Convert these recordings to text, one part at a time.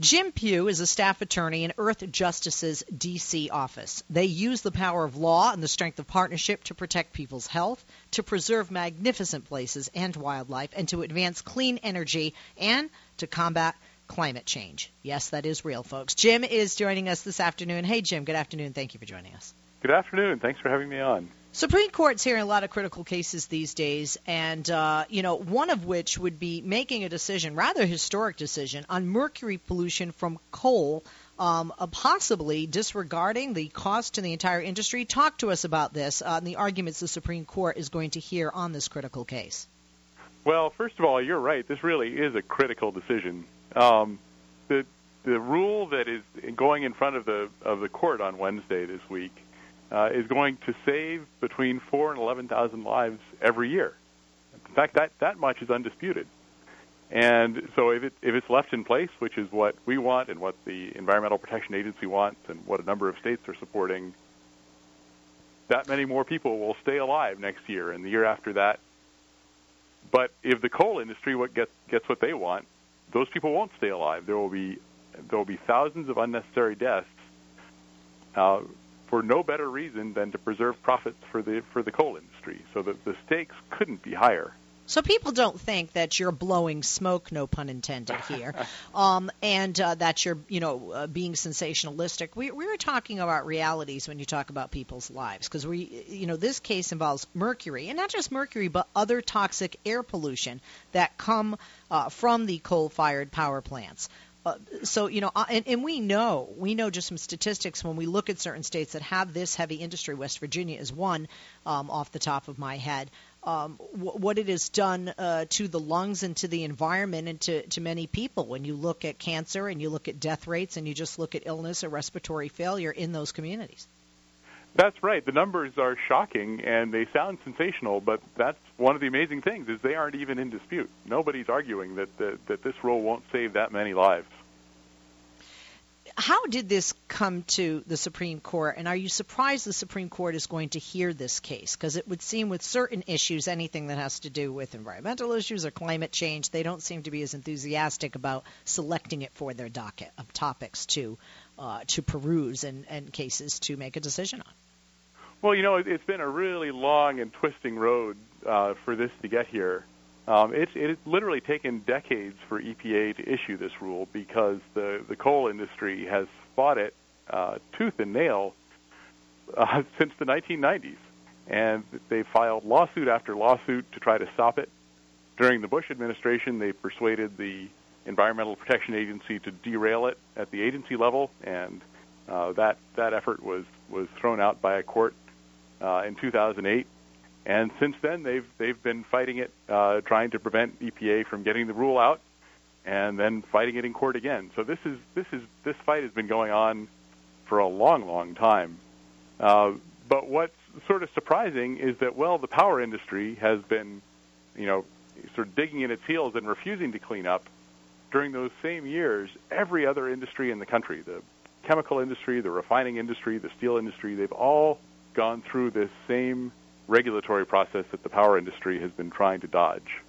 Jim Pew is a staff attorney in Earthjustice's D.C. office. They use the power of law and the strength of partnership to protect people's health, to preserve magnificent places and wildlife, and to advance clean energy and to combat climate change. Yes, that is real, folks. Jim is joining us this afternoon. Hey, Jim, good afternoon. Thank you for joining us. Good afternoon. Thanks for having me on. Supreme Court's hearing a lot of critical cases these days, and uh, you know one of which would be making a decision, rather historic decision, on mercury pollution from coal, um, uh, possibly disregarding the cost to the entire industry. Talk to us about this uh, and the arguments the Supreme Court is going to hear on this critical case. Well, first of all, you're right. This really is a critical decision. Um, the the rule that is going in front of the of the court on Wednesday this week uh, is going to save between four and eleven thousand lives every year. In fact, that that much is undisputed. And so, if it if it's left in place, which is what we want and what the Environmental Protection Agency wants, and what a number of states are supporting, that many more people will stay alive next year and the year after that. But if the coal industry what gets gets what they want, those people won't stay alive. There will be there will be thousands of unnecessary deaths. Uh, for no better reason than to preserve profits for the for the coal industry. So the, the stakes couldn't be higher. So people don't think that you're blowing smoke, no pun intended here, um, and uh, that you're, you know, uh, being sensationalistic. We, we were talking about realities when you talk about people's lives, because we, you know, this case involves mercury, and not just mercury, but other toxic air pollution that come uh, from the coal-fired power plants. Uh, so you know, uh, and, and we know we know just some statistics when we look at certain states that have this heavy industry. West Virginia is one um, off the top of my head. Um, w- what it has done uh, to the lungs and to the environment and to, to many people. When you look at cancer and you look at death rates and you just look at illness or respiratory failure in those communities. That's right. The numbers are shocking and they sound sensational, but that's one of the amazing things is they aren't even in dispute. Nobody's arguing that that, that this rule won't save that many lives how did this come to the Supreme Court, and are you surprised the Supreme Court is going to hear this case? Because it would seem with certain issues, anything that has to do with environmental issues or climate change, they don't seem to be as enthusiastic about selecting it for their docket of topics to uh, to peruse and, and cases to make a decision on. Well, you know, it's been a really long and twisting road uh, for this to get here. Um, it's, it's literally taken decades for EPA to issue this rule because the, the coal industry has fought it uh, tooth and nail uh, since the 1990s. And they filed lawsuit after lawsuit to try to stop it. During the Bush administration, they persuaded the Environmental Protection Agency to derail it at the agency level, and uh, that that effort was was thrown out by a court uh, in 2008. And since then, they've they've been fighting it, uh, trying to prevent EPA from getting the rule out, and then fighting it in court again. So this is this is this fight has been going on for a long, long time. Uh, but what's sort of surprising is that well, the power industry has been, you know, sort of digging in its heels and refusing to clean up. During those same years, every other industry in the country, the chemical industry, the refining industry, the steel industry, they've all gone through this same regulatory process that the power industry has been trying to dodge.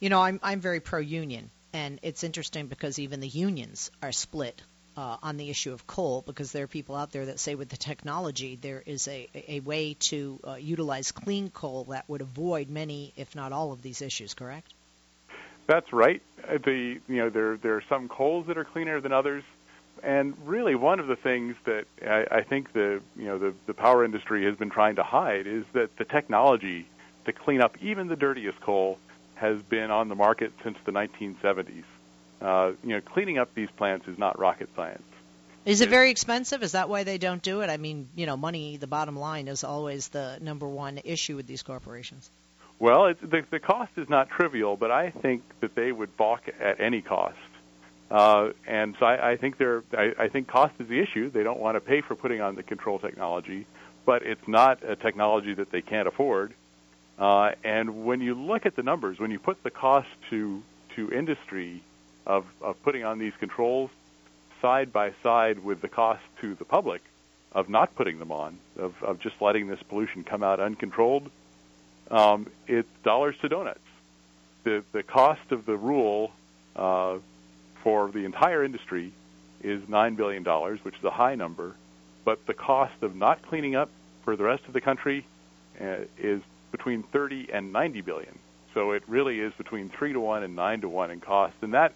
You know, I'm I'm very pro union, and it's interesting because even the unions are split uh, on the issue of coal because there are people out there that say with the technology there is a, a way to uh, utilize clean coal that would avoid many, if not all, of these issues. Correct? That's right. Uh, the you know there there are some coals that are cleaner than others and really one of the things that I, I think the you know the, the power industry has been trying to hide is that the technology to clean up even the dirtiest coal has been on the market since the 1970s. Uh, you know, cleaning up these plants is not rocket science. Is it very expensive? Is that why they don't do it? I mean, you know, money, the bottom line, is always the number one issue with these corporations. Well, the, the cost is not trivial, but I think that they would balk at any cost uh, and so I, I think they're, I, I think cost is the issue. They don't want to pay for putting on the control technology, but it's not a technology that they can't afford. Uh, and when you look at the numbers, when you put the cost to to industry of, of putting on these controls side by side with the cost to the public of not putting them on, of, of just letting this pollution come out uncontrolled, um, it's dollars to donuts. The the cost of the rule uh, for the entire industry is $9 billion, which is a high number, but the cost of not cleaning up for the rest of the country uh, is between 30 and 90 billion. So it really is between 3 to 1 and 9 to 1 in cost. And that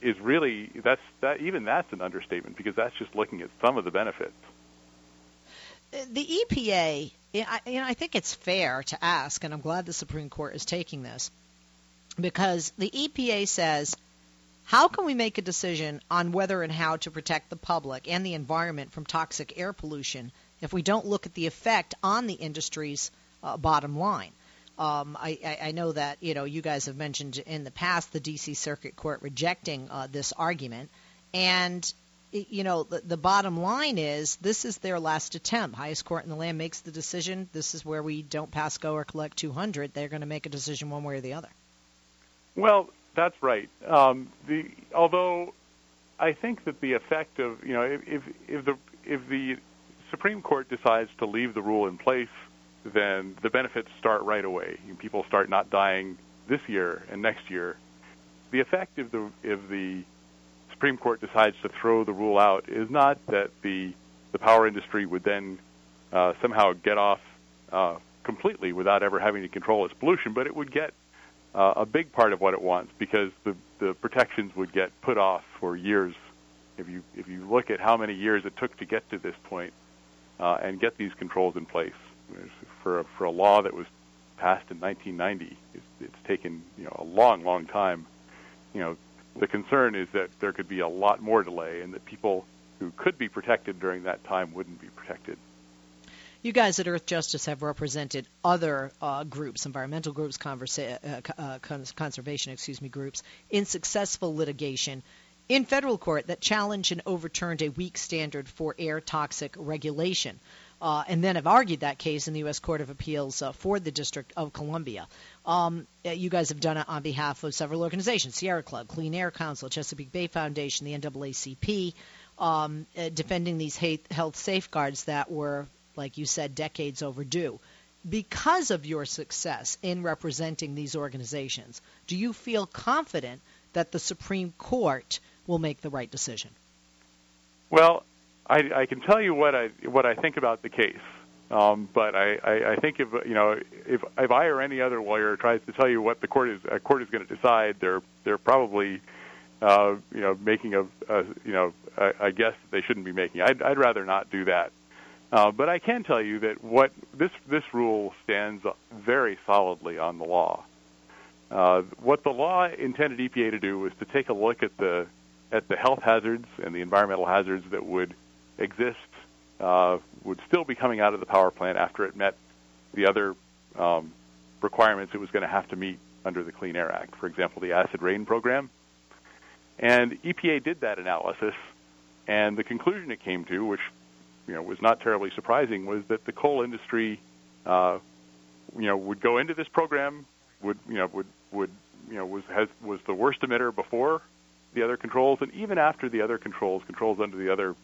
is really that's that even that's an understatement because that's just looking at some of the benefits. The EPA, you know, I think it's fair to ask, and I'm glad the Supreme Court is taking this, because the EPA says, how can we make a decision on whether and how to protect the public and the environment from toxic air pollution if we don't look at the effect on the industry's uh, bottom line? Um, I, I, know that you know you guys have mentioned in the past the D.C. Circuit Court rejecting uh, this argument, and you know the, the bottom line is this is their last attempt. Highest court in the land makes the decision. This is where we don't pass go or collect 200. They're going to make a decision one way or the other. Well, that's right. Um, the although I think that the effect of you know if, if the if the Supreme Court decides to leave the rule in place then the benefits start right away. People start not dying this year and next year. The effect of the if the Supreme Court decides to throw the rule out is not that the the power industry would then uh, somehow get off uh, completely without ever having to control its pollution, but it would get uh, a big part of what it wants because the the protections would get put off for years. If you if you look at how many years it took to get to this point, uh, and get these controls in place for for a law that was passed in 1990. It's, it's taken you know a long, long time. You know, the concern is that there could be a lot more delay, and that people who could be protected during that time wouldn't be protected. You guys at Earthjustice have represented other uh, groups, environmental groups, conversa- uh, uh, conservation, excuse me, groups in successful litigation in federal court that challenged and overturned a weak standard for air toxic regulation uh, and then have argued that case in the U.S. Court of Appeals uh, for the District of Columbia. Um, uh, you guys have done it on behalf of several organizations Sierra Club, Clean Air Council, Chesapeake Bay Foundation, the NAACP, um, uh, defending these health safeguards that were, like you said, decades overdue. Because of your success in representing these organizations, do you feel confident that the Supreme Court will make the right decision? Well, I, I can tell you what I what I think about the case. Um, but I, I, I think if you know if if I or any other lawyer tries to tell you what the court is a court is going to decide, they're they're probably uh, you know making a, a you know a guess they shouldn't be making. I'd, I'd rather not do that. Uh, but I can tell you that what this this rule stands very solidly on the law. Uh, what the law intended EPA to do was to take a look at the at the health hazards and the environmental hazards that would exist uh, would still be coming out of the power plant after it met the other um, requirements it was going to have to meet under the Clean Air Act. For example, the acid rain program. And EPA did that analysis, and the conclusion it came to, which you know was not terribly surprising, was that the coal industry, uh, you know, would go into this program, would you know would would you know was has was the worst emitter before the other controls, and even after the other controls, controls under the other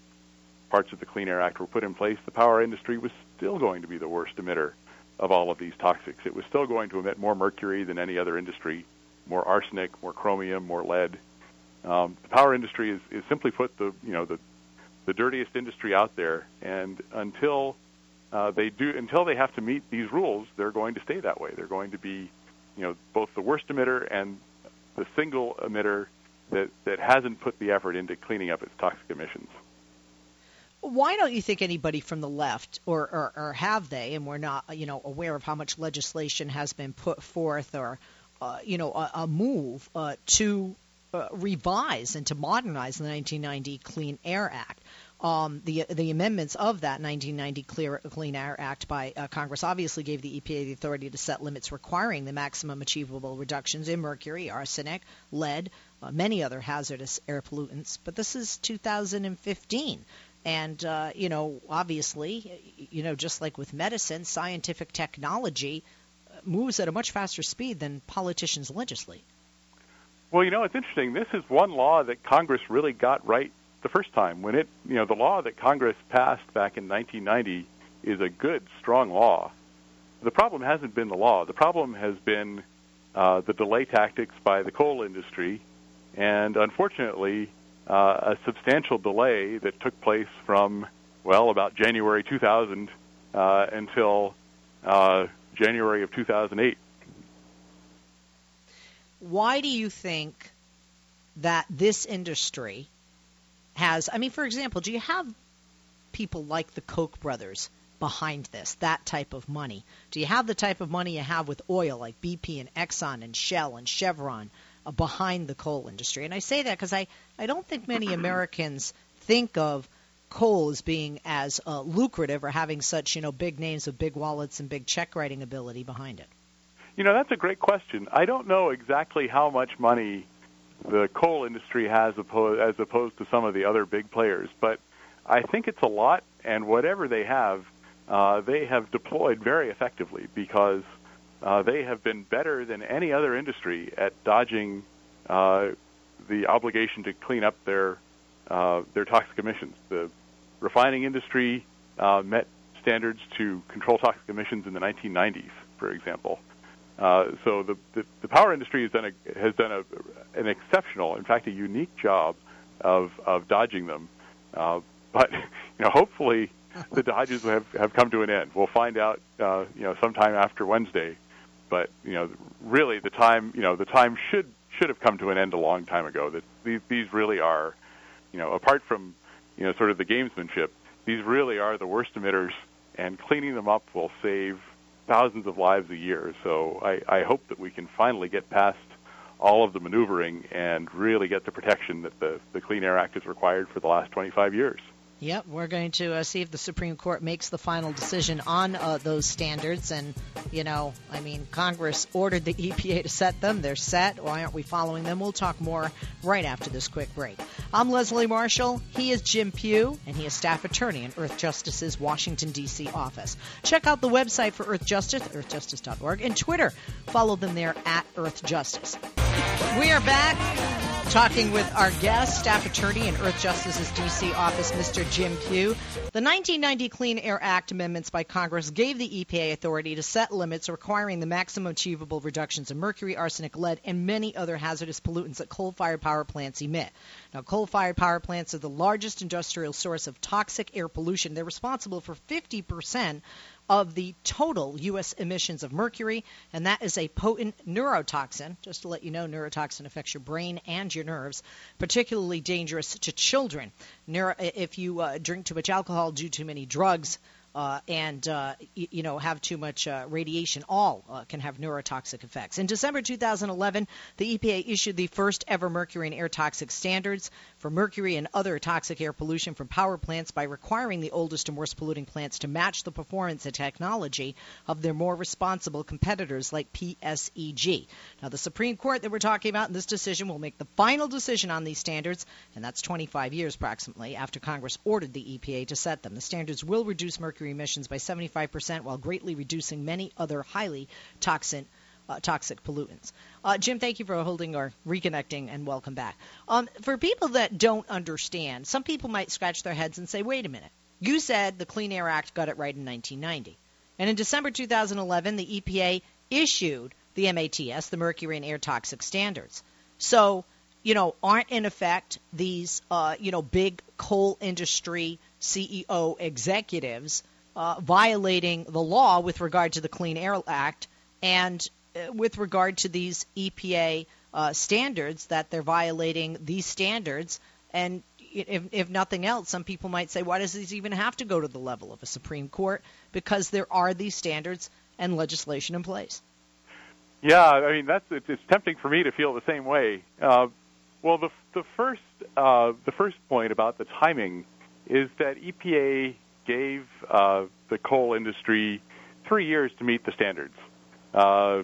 parts of the Clean Air Act were put in place, the power industry was still going to be the worst emitter of all of these toxics. It was still going to emit more mercury than any other industry, more arsenic, more chromium, more lead. Um, the power industry is, is simply put the you know the the dirtiest industry out there, and until uh, they do until they have to meet these rules, they're going to stay that way. They're going to be you know both the worst emitter and the single emitter that that hasn't put the effort into cleaning up its toxic emissions why don't you think anybody from the left, or, or, or, have they, and we're not, you know, aware of how much legislation has been put forth, or, uh, you know, a, a move uh, to uh, revise and to modernize the 1990 Clean Air Act? Um, the the amendments of that 1990 Clear, Clean Air Act by uh, Congress obviously gave the EPA the authority to set limits requiring the maximum achievable reductions in mercury, arsenic, lead, uh, many other hazardous air pollutants. But this is 2015. And, uh, you know, obviously, you know, just like with medicine, scientific technology uh, moves at a much faster speed than politicians legislate. Well, you know, it's interesting. This is one law that Congress really got right the first time. When it, you know, the law that Congress passed back in 1990 is a good, strong law. The problem hasn't been the law. The problem has been uh, the delay tactics by the coal industry and unfortunately, uh, a substantial delay that took place from well about January 2000 uh, until uh, January of 2008. Why do you think that this industry has? I mean, for example, do you have people like the Koch brothers behind this, that type of money? Do you have the type of money you have with oil, like BP and Exxon and Shell and Chevron, uh, behind the coal industry? And I say that because I, I don't think many Americans think of coal as being as uh, lucrative or having such you know big names with big wallets and big check writing ability behind it. You know, that's a great question. I don't know exactly how much money the coal industry has opposed, as opposed to some of the other big players, but I think it's a lot, and whatever they have, uh, they have deployed very effectively because uh, they have been better than any other industry at dodging uh, the obligation to clean up their uh, their toxic emissions. The refining industry uh, met standards to control toxic emissions in the 1990s, for example. Uh, so the, the, the power industry has done a, has done a, an exceptional, in fact, a unique job of of dodging them. Uh, but you know, hopefully, the dodges have have come to an end. We'll find out, uh, you know, sometime after Wednesday. But you know, really, the time you know the time should should have come to an end a long time ago. That these these really are, you know, apart from you know sort of the gamesmanship, these really are the worst emitters, and cleaning them up will save thousands of lives a year. So I, I hope that we can finally get past all of the maneuvering and really get the protection that the, the Clean Air Act has required for the last 25 years. Yep, we're going to uh, see if the Supreme Court makes the final decision on uh, those standards. And, you know, I mean, Congress ordered the EPA to set them. They're set. Why aren't we following them? We'll talk more right after this quick break. I'm Leslie Marshall. He is Jim Pew, and he is staff attorney in Earthjustice's Washington, D.C. office. Check out the website for Earthjustice, earthjustice.org, and Twitter. Follow them there at Earthjustice. We are back talking with our guest, staff attorney in Earthjustice's D.C. office, Mr. Jim Pew. The 1990 Clean Air Act amendments by Congress gave the EPA authority to set limits requiring the maximum achievable reductions of mercury, arsenic, lead, and many other hazardous pollutants that coal-fired power plants emit. Now, coal-fired power plants are the largest industrial source of toxic air pollution. They're responsible for 50 percent of the total U.S. emissions of mercury, and that is a potent neurotoxin. Just to let you know, neurotoxin affects your brain and your nerves, particularly dangerous to children. Neuro, if you uh, drink too much alcohol, do too many drugs, uh, and uh, y- you know have too much uh, radiation, all uh, can have neurotoxic effects. In December 2011, the EPA issued the first ever mercury and air toxic standards for mercury and other toxic air pollution from power plants by requiring the oldest and worst polluting plants to match the performance and technology of their more responsible competitors like PSEG. Now, the Supreme Court that we're talking about in this decision will make the final decision on these standards, and that's 25 years approximately after Congress ordered the EPA to set them. The standards will reduce mercury emissions by 75% while greatly reducing many other highly toxic uh, toxic pollutants. Uh, Jim, thank you for holding or reconnecting, and welcome back. Um, for people that don't understand, some people might scratch their heads and say, "Wait a minute, you said the Clean Air Act got it right in 1990, and in December 2011, the EPA issued the MATS, the Mercury and Air Toxic Standards. So, you know, aren't in effect these, uh, you know, big coal industry CEO executives uh, violating the law with regard to the Clean Air Act and uh, with regard to these EPA uh, standards that they're violating these standards. And if, if nothing else, some people might say, why does this even have to go to the level of a Supreme Court? Because there are these standards and legislation in place. Yeah, I mean that's it's, it's tempting for me to feel the same way. Uh, well, the the first uh, the first point about the timing is that EPA gave uh, the coal industry three years to meet the standards. Uh,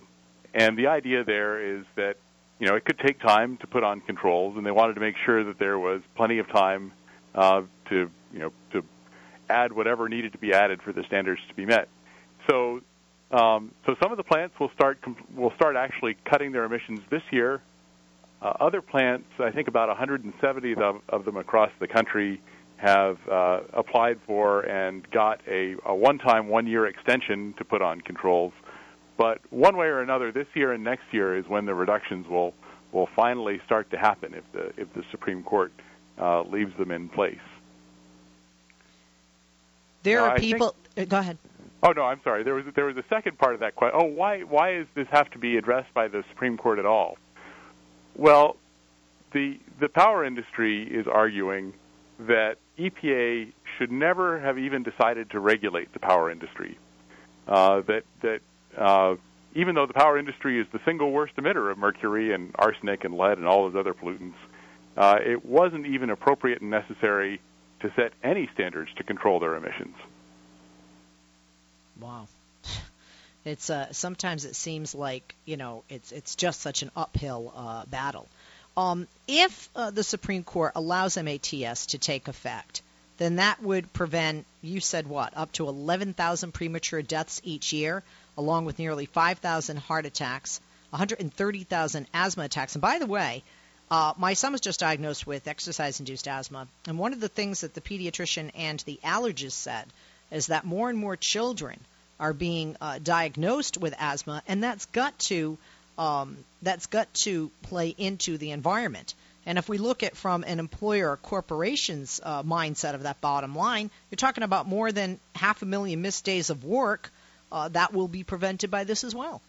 and the idea there is that you know it could take time to put on controls, and they wanted to make sure that there was plenty of time uh, to you know to add whatever needed to be added for the standards to be met. So um, so some of the plants will start will start actually cutting their emissions this year. Uh, other plants, I think about 170 of, of them across the country, have uh, applied for and got a, a one-time one-year extension to put on controls. But one way or another, this year and next year is when the reductions will will finally start to happen if the if the Supreme Court uh, leaves them in place. There are people. Think, uh, go ahead. Oh no, I'm sorry. There was there was a second part of that question. Oh, why why does this have to be addressed by the Supreme Court at all? Well, the the power industry is arguing that EPA should never have even decided to regulate the power industry. Uh, that that uh, even though the power industry is the single worst emitter of mercury and arsenic and lead and all those other pollutants, uh, it wasn't even appropriate and necessary to set any standards to control their emissions. Wow. It's uh, sometimes it seems like you know it's it's just such an uphill uh, battle. Um, if uh, the Supreme Court allows MATS to take effect, then that would prevent, you said what, up to 11,000 premature deaths each year, along with nearly 5,000 heart attacks, 130,000 asthma attacks. And by the way, uh, my son was just diagnosed with exercise induced asthma. And one of the things that the pediatrician and the allergist said is that more and more children are being uh, diagnosed with asthma, and that's got to um, that's got to play into the environment. And if we look at from an employer or corporation's uh, mindset of that bottom line, you're talking about more than half a million missed days of work uh, that will be prevented by this as well.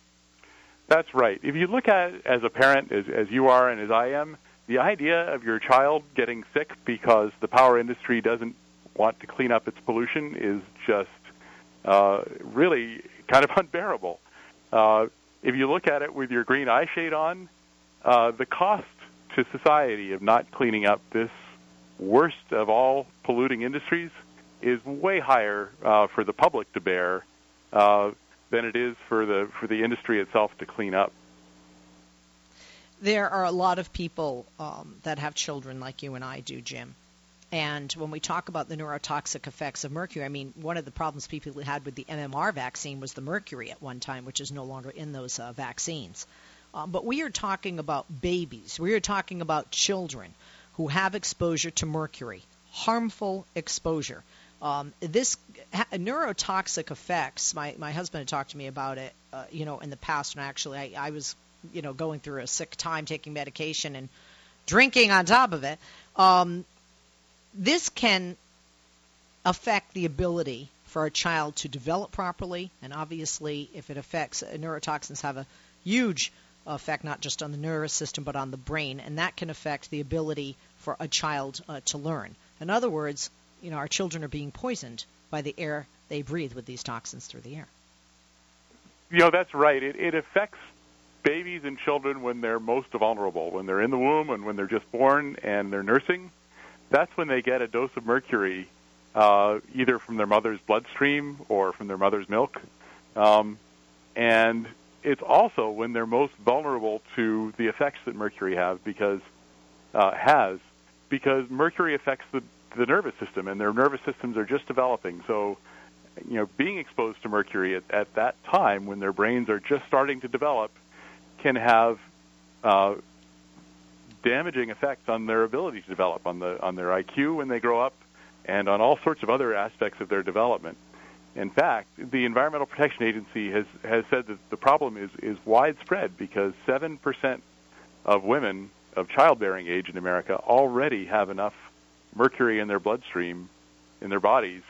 That's right. If you look at it as a parent, as, as you are and as I am, the idea of your child getting sick because the power industry doesn't want to clean up its pollution is just uh, really kind of unbearable. Uh, if you look at it with your green eye shade on, uh, the cost to society of not cleaning up this worst of all polluting industries is way higher uh, for the public to bear uh, than it is for the for the industry itself to clean up. There are a lot of people um, that have children like you and I do, Jim. And when we talk about the neurotoxic effects of mercury, I mean, one of the problems people had with the MMR vaccine was the mercury at one time, which is no longer in those uh, vaccines. Um, but we are talking about babies. We are talking about children who have exposure to mercury, harmful exposure. Um, this ha- neurotoxic effects. My my husband had talked to me about it, uh, you know, in the past. And actually, I, I was, you know, going through a sick time, taking medication and drinking on top of it. Um, this can affect the ability for a child to develop properly, and obviously, if it affects uh, neurotoxins, have a huge effect not just on the nervous system but on the brain, and that can affect the ability for a child uh, to learn. In other words, you know, our children are being poisoned by the air they breathe with these toxins through the air. You know, that's right. It, it affects babies and children when they're most vulnerable, when they're in the womb and when they're just born and they're nursing. That's when they get a dose of mercury, uh, either from their mother's bloodstream or from their mother's milk. Um, and it's also when they're most vulnerable to the effects that mercury has because uh, has because mercury affects the the nervous system, and their nervous systems are just developing. So, you know, being exposed to mercury at, at that time when their brains are just starting to develop can have uh, damaging effects on their ability to develop, on the on their IQ when they grow up, and on all sorts of other aspects of their development. In fact, the Environmental Protection Agency has has said that the problem is is widespread because seven percent of women of childbearing age in America already have enough mercury in their bloodstream, in their bodies,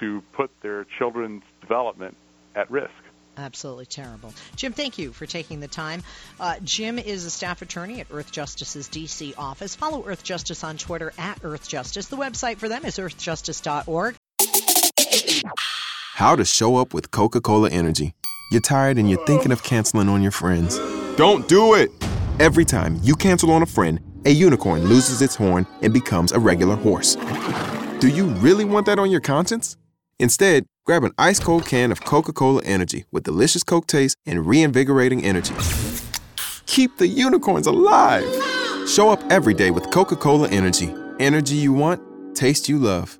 to put their children's development at risk. Absolutely terrible. Jim, thank you for taking the time. Uh, Jim is a staff attorney at Earthjustice's D.C. office. Follow Earthjustice on Twitter at Earthjustice. The website for them is earthjustice.org. How to show up with Coca Cola Energy. You're tired and you're thinking of canceling on your friends. Don't do it! Every time you cancel on a friend, a unicorn loses its horn and becomes a regular horse. Do you really want that on your conscience? Instead, grab an ice cold can of Coca Cola Energy with delicious Coke taste and reinvigorating energy. Keep the unicorns alive! Show up every day with Coca Cola Energy. Energy you want, taste you love.